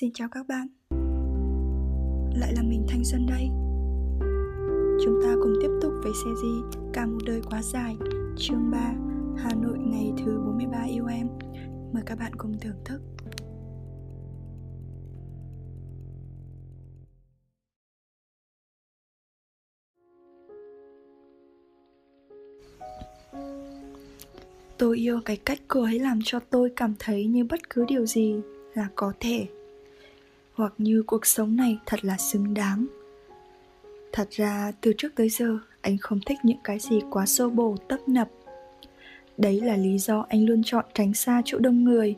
Xin chào các bạn. Lại là mình, Thanh Xuân đây. Chúng ta cùng tiếp tục với series Cả một đời quá dài, Chương 3 Hà Nội ngày thứ 43 yêu em. Mời các bạn cùng thưởng thức. Tôi yêu cái cách cô ấy làm cho tôi cảm thấy như bất cứ điều gì là có thể hoặc như cuộc sống này thật là xứng đáng. Thật ra, từ trước tới giờ, anh không thích những cái gì quá xô bồ, tấp nập. Đấy là lý do anh luôn chọn tránh xa chỗ đông người,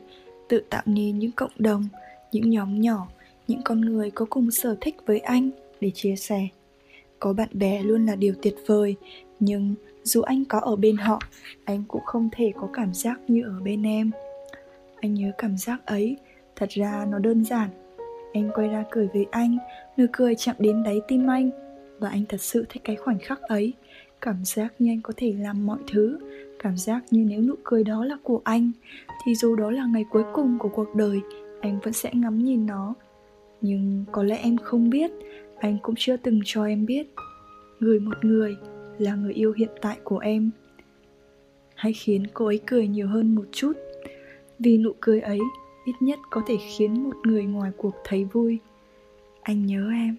tự tạo nên những cộng đồng, những nhóm nhỏ, những con người có cùng sở thích với anh để chia sẻ. Có bạn bè luôn là điều tuyệt vời, nhưng dù anh có ở bên họ, anh cũng không thể có cảm giác như ở bên em. Anh nhớ cảm giác ấy, thật ra nó đơn giản. Em quay ra cười với anh, nụ cười chạm đến đáy tim anh. Và anh thật sự thích cái khoảnh khắc ấy. Cảm giác như anh có thể làm mọi thứ. Cảm giác như nếu nụ cười đó là của anh, thì dù đó là ngày cuối cùng của cuộc đời, anh vẫn sẽ ngắm nhìn nó. Nhưng có lẽ em không biết, anh cũng chưa từng cho em biết. Người một người là người yêu hiện tại của em. Hãy khiến cô ấy cười nhiều hơn một chút. Vì nụ cười ấy ít nhất có thể khiến một người ngoài cuộc thấy vui. Anh nhớ em.